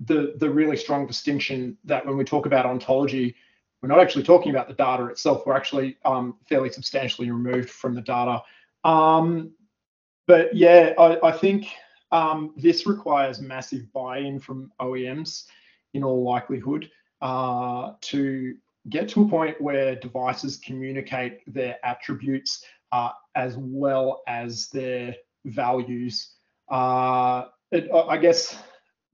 the, the really strong distinction that when we talk about ontology, we're not actually talking about the data itself. We're actually um, fairly substantially removed from the data. Um, but yeah, I, I think um, this requires massive buy-in from OEMs in all likelihood uh, to get to a point where devices communicate their attributes uh, as well as their values. Uh, it, I guess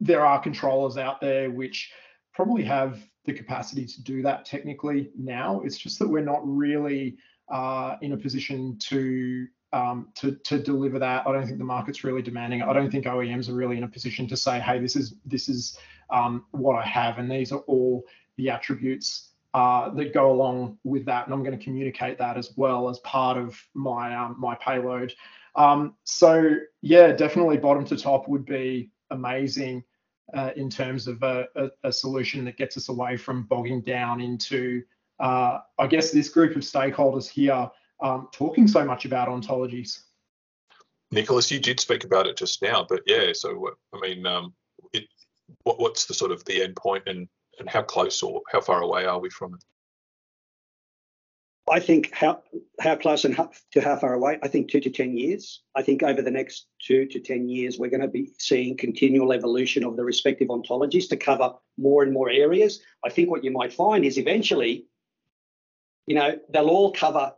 there are controllers out there which probably have the capacity to do that technically now. It's just that we're not really uh, in a position to um, to to deliver that. I don't think the market's really demanding it. I don't think OEMs are really in a position to say, hey, this is this is um, what I have, and these are all the attributes uh, that go along with that, and I'm going to communicate that as well as part of my um, my payload. Um, so yeah, definitely bottom to top would be amazing uh, in terms of a, a, a, solution that gets us away from bogging down into, uh, I guess, this group of stakeholders here um, talking so much about ontologies. Nicholas, you did speak about it just now, but yeah, so I mean, um, it, what, what's the sort of the end point and, and how close or how far away are we from it? I think how how close and how, to how far away? I think two to ten years. I think over the next two to ten years, we're going to be seeing continual evolution of the respective ontologies to cover more and more areas. I think what you might find is eventually, you know, they'll all cover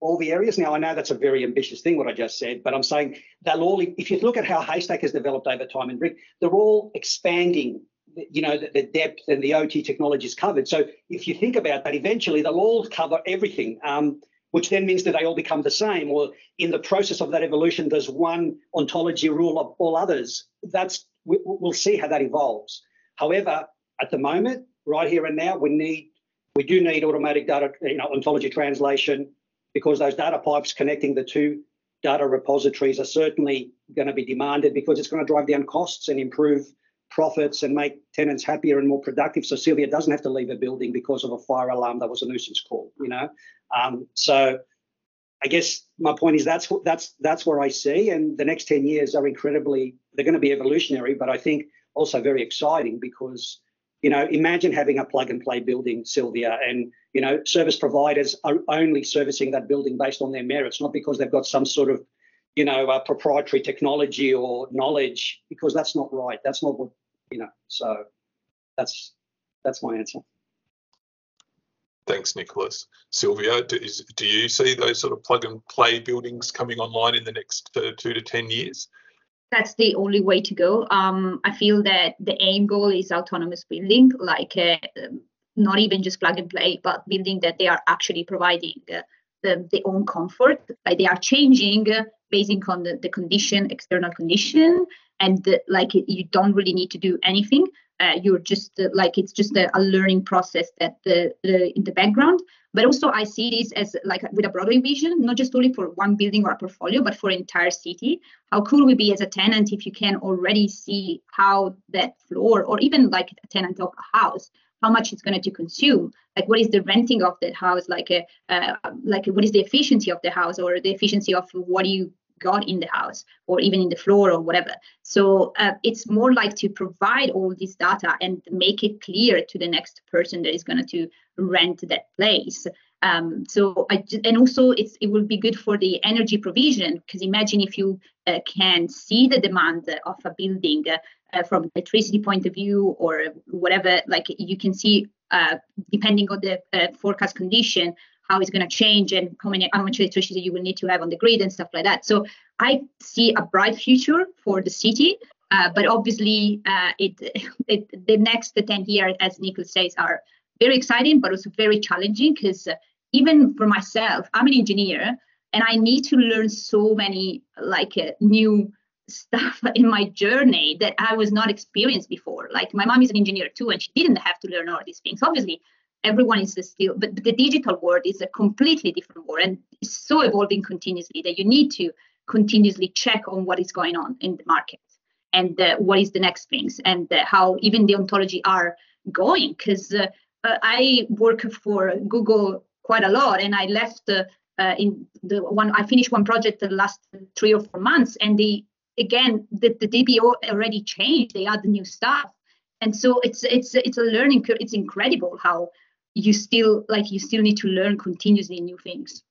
all the areas. Now I know that's a very ambitious thing what I just said, but I'm saying they'll all. If you look at how Haystack has developed over time and Brick, they're all expanding you know, the, the, depth and the OT technology is covered. So if you think about that, eventually they'll all cover everything, um, which then means that they all become the same. Or in the process of that evolution, there's one ontology rule of all others. That's we, we'll see how that evolves. However, at the moment, right here and now, we need we do need automatic data, you know, ontology translation because those data pipes connecting the two data repositories are certainly going to be demanded because it's going to drive down costs and improve profits and make tenants happier and more productive. So Sylvia doesn't have to leave a building because of a fire alarm that was a nuisance call. You know, um, so I guess my point is that's that's that's where I see, and the next ten years are incredibly they're going to be evolutionary, but I think also very exciting because you know imagine having a plug and play building, Sylvia, and you know service providers are only servicing that building based on their merits, not because they've got some sort of you know, proprietary technology or knowledge, because that's not right. That's not what you know. So that's that's my answer. Thanks, Nicholas. Sylvia, do, is, do you see those sort of plug and play buildings coming online in the next uh, two to 10 years? That's the only way to go. Um, I feel that the aim goal is autonomous building, like uh, not even just plug and play, but building that they are actually providing uh, the, their own comfort. Like they are changing uh, based on the, the condition, external condition, and like you don't really need to do anything. Uh, you're just uh, like it's just a, a, learning process that the, the in the background. But also I see this as like with a broader vision, not just only for one building or a portfolio, but for entire city. How cool would be as a tenant if you can already see how that floor or even like a tenant of a house how much it's going to consume like what is the renting of that house like a uh, like what is the efficiency of the house or the efficiency of what you got in the house or even in the floor or whatever. So uh, it's more like to provide all this data and make it clear to the next person that is going to rent that place. Um, so I, and also it's it will be good for the energy provision because imagine if you uh, can see the demand of a building uh, from electricity point of view or whatever like you can see uh, depending on the uh, forecast condition how it's going to change and how many how much electricity you will need to have on the grid and stuff like that. So I see a bright future for the city. Uh, but obviously, uh, it, it, the next 10 years, as Nicholas says, are very exciting, but also very challenging because uh, even for myself, I'm an engineer and I need to learn so many like uh, new stuff in my journey that I was not experienced before. Like my mom is an engineer too, and she didn't have to learn all these things. Obviously, everyone is still, but the digital world is a completely different world and it's so evolving continuously that you need to continuously check on what is going on in the market and uh, what is the next things and uh, how even the ontology are going. Because uh, uh, I work for Google quite a lot and I left uh, in the one I finished one project the last three or four months and the again the, the DBO already changed they add new stuff. And so it's it's it's a learning curve it's incredible how you still like you still need to learn continuously new things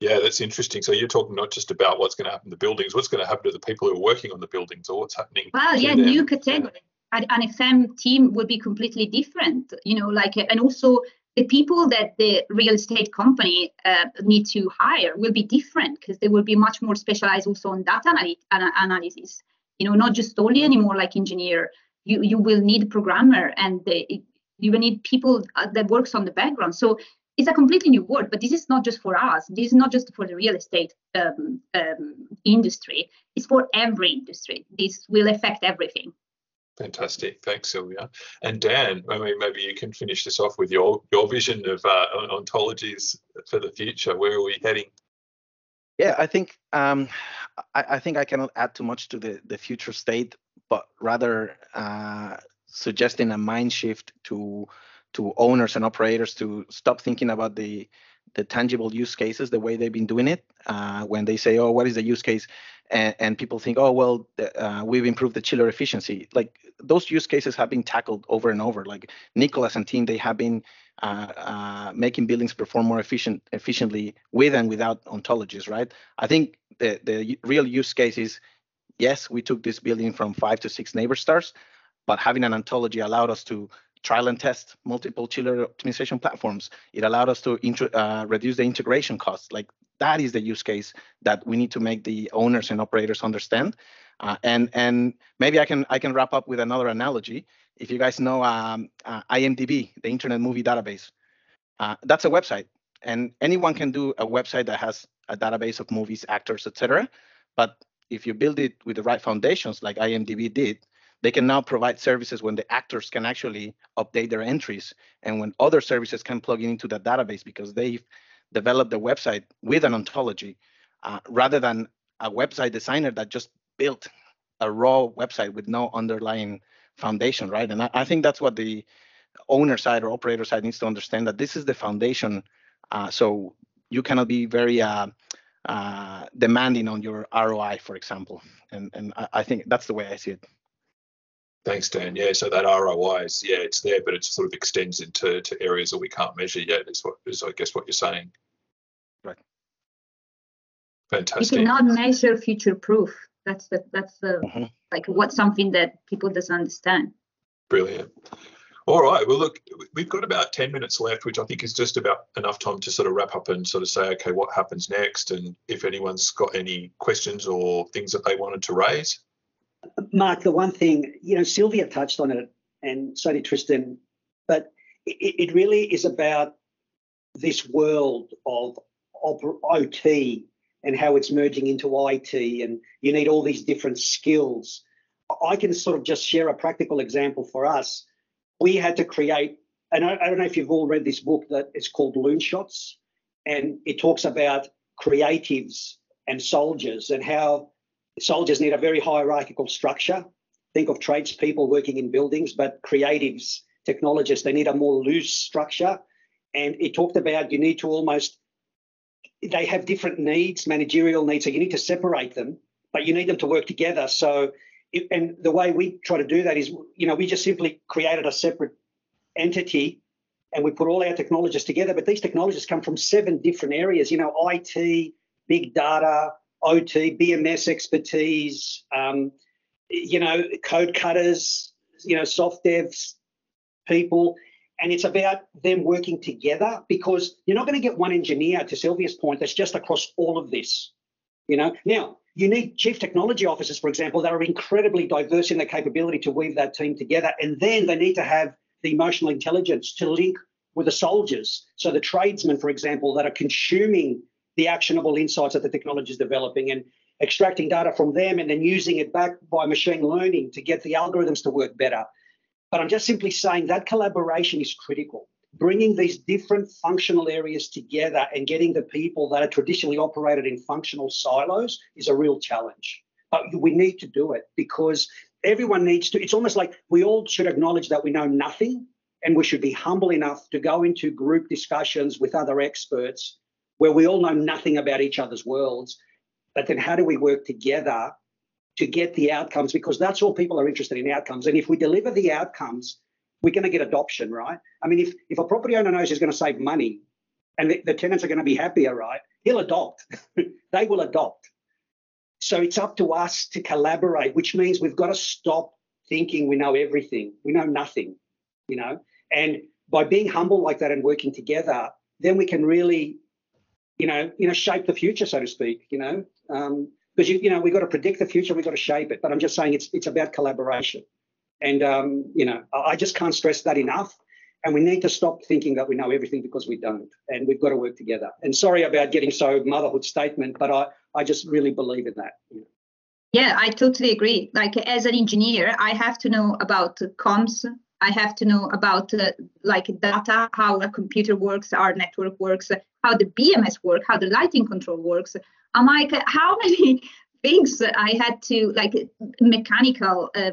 yeah, that's interesting. So you're talking not just about what's going to happen to the buildings, what's going to happen to the people who are working on the buildings or what's happening. Well, yeah, them. new category. Yeah. An FM team will be completely different, you know, like, and also the people that the real estate company uh, need to hire will be different because they will be much more specialized also on data anal- analysis, you know, not just only anymore like engineer. You, you will need programmer and the, you will need people uh, that works on the background. So it's a completely new world but this is not just for us. This is not just for the real estate um, um, industry. It's for every industry. This will affect everything. Fantastic. Thanks sylvia. And dan i mean maybe you can finish this off with your your vision of uh, ontologies for the future. Where are we heading? Yeah i think um, I, I, think i cannot add too much to the the future state but rather uh, suggesting a mind shift to to owners and operators to stop thinking about the the tangible use cases the way they've been doing it. Uh, when they say oh what is the use case? And, and people think oh well uh, we've improved the chiller efficiency. Like those use cases have been tackled over and over. Like nicholas and team they have been uh, uh making buildings perform more efficient efficiently with and without ontologies right? I think the the real use case is yes we took this building from five to six NABERS stars but having an ontology allowed us to trial and test multiple chiller optimization platforms. It allowed us to uh, reduce the integration costs. Like that is the use case that we need to make the owners and operators understand. Uh, and and maybe I can I can wrap up with another analogy. If you guys know um, uh, IMDb, the Internet Movie Database, uh, that's a website, and anyone can do a website that has a database of movies, actors, etc. But if you build it with the right foundations, like IMDb did, they can now provide services when the actors can actually update their entries and when other services can plug into that database because they've developed the website with an ontology uh, rather than a website designer that just built a raw website with no underlying foundation, right? And I, I think that's what the owner side or operator side needs to understand that this is the foundation. Uh, so you cannot be very uh, uh, demanding on your ROI, for example. And and I, I think that's the way I see it. Thanks, Dan. Yeah, so that ROI is yeah, it's there, but it sort of extends into to areas that we can't measure yet. Is what is I guess what you're saying. Right. Fantastic. You cannot measure future proof. That's the that's the mm-hmm. like what's something that people doesn't understand. Brilliant. All right. Well, look, we've got about 10 minutes left, which I think is just about enough time to sort of wrap up and sort of say, okay, what happens next? And if anyone's got any questions or things that they wanted to raise. Mark, the one thing, you know, Sylvia touched on it, and so did Tristan, but it, it really is about this world of, of OT and how it's merging into IT, and you need all these different skills. I can sort of just share a practical example for us. We had to create, and I, I don't know if you've all read this book that it's called Loonshots, and it talks about creatives and soldiers and how soldiers need a very hierarchical structure. Think of tradespeople working in buildings, but creatives, technologists, they need a more loose structure. And it talked about you need to almost, they have different needs, managerial needs, so you need to separate them, but you need them to work together. So, and the way we try to do that is, you know, we just simply created a separate entity and we put all our technologists together, but these technologists come from seven different areas, you know, IT, big data, OT, BMS expertise, um, you know, code cutters, you know, soft devs people. And it's about them working together because you're not going to get one engineer, to Sylvia's point, that's just across all of this. You know, now you need chief technology officers, for example, that are incredibly diverse in their capability to weave that team together. And then they need to have the emotional intelligence to link with the soldiers. So the tradesmen, for example, that are consuming the actionable insights that the technology is developing and extracting data from them and then using it back by machine learning to get the algorithms to work better. But I'm just simply saying that collaboration is critical. bringing these different functional areas together and getting the people that are traditionally operated in functional silos is a real challenge. But we need to do it because everyone needs to, it's almost like we all should acknowledge that we know nothing and we should be humble enough to go into group discussions with other experts where we all know nothing about each other's worlds. But then how do we work together to get the outcomes? Because that's all people are interested in outcomes. And if we deliver the outcomes, we're going to get adoption, right? I mean, if, if a property owner knows he's going to save money and the, the tenants are going to be happier, right? He'll adopt. they will adopt. So it's up to us to collaborate, which means we've got to stop thinking we know everything. We know nothing, you know? And by being humble like that and working together, then we can really, you know, you know, shape the future, so to speak, you know. Um, because you, you know, we've got to predict the future, we've got to shape it. But I'm just saying it's it's about collaboration. And um, you know, I just can't stress that enough. And we need to stop thinking that we know everything because we don't. And we've got to work together. And sorry about getting so motherhood statement, but I, I just really believe in that. Yeah, I totally agree. Like as an engineer, I have to know about comms. I have to know about uh, like data, how a computer works, our network works, how the BMS work, how the lighting control works. I'm like, how many things I had to like mechanical, uh,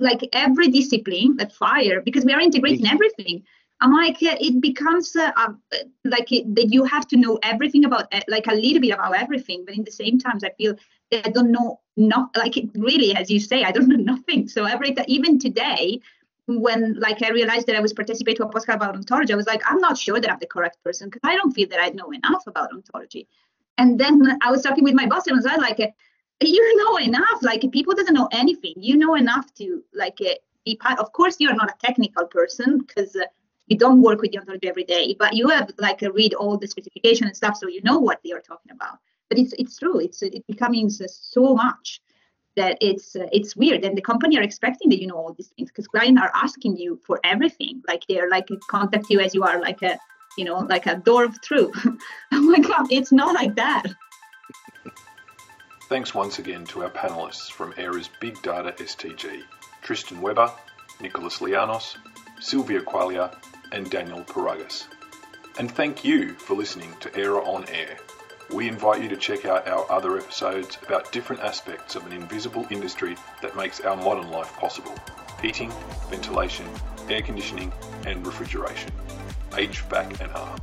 like every discipline, like fire, because we are integrating everything. I'm like, uh, it becomes uh, uh, like it, that you have to know everything about, uh, like a little bit about everything, but in the same times, I feel I don't know not like it really, as you say, I don't know nothing. So every even today, when like I realized that I was participating to a podcast about ontology, I was like, I'm not sure that I'm the correct person because I don't feel that I know enough about ontology. And then I was talking with my boss and I was like, you know enough like people doesn't know anything. You know enough to like uh, be part of course you're not a technical person because uh, you don't work with the ontology every day but you have like uh, read all the specification and stuff so you know what they are talking about. But it's it's true. It's it becoming so much that it's uh, it's weird and the company are expecting that you know all these things because clients are asking you for everything like they're like contact you as you are like a you know like a door through oh my god it's not like that Thanks once again to our panelists from AIRAH's Big Data STG, Tristan Weber, Nicholas Lianos, Sylvia Quaglia, and Daniel Paragas. And thank you for listening to era on Air. We invite you to check out our other episodes about different aspects of an invisible industry that makes our modern life possible heating, ventilation, air conditioning, and refrigeration. HVAC and R.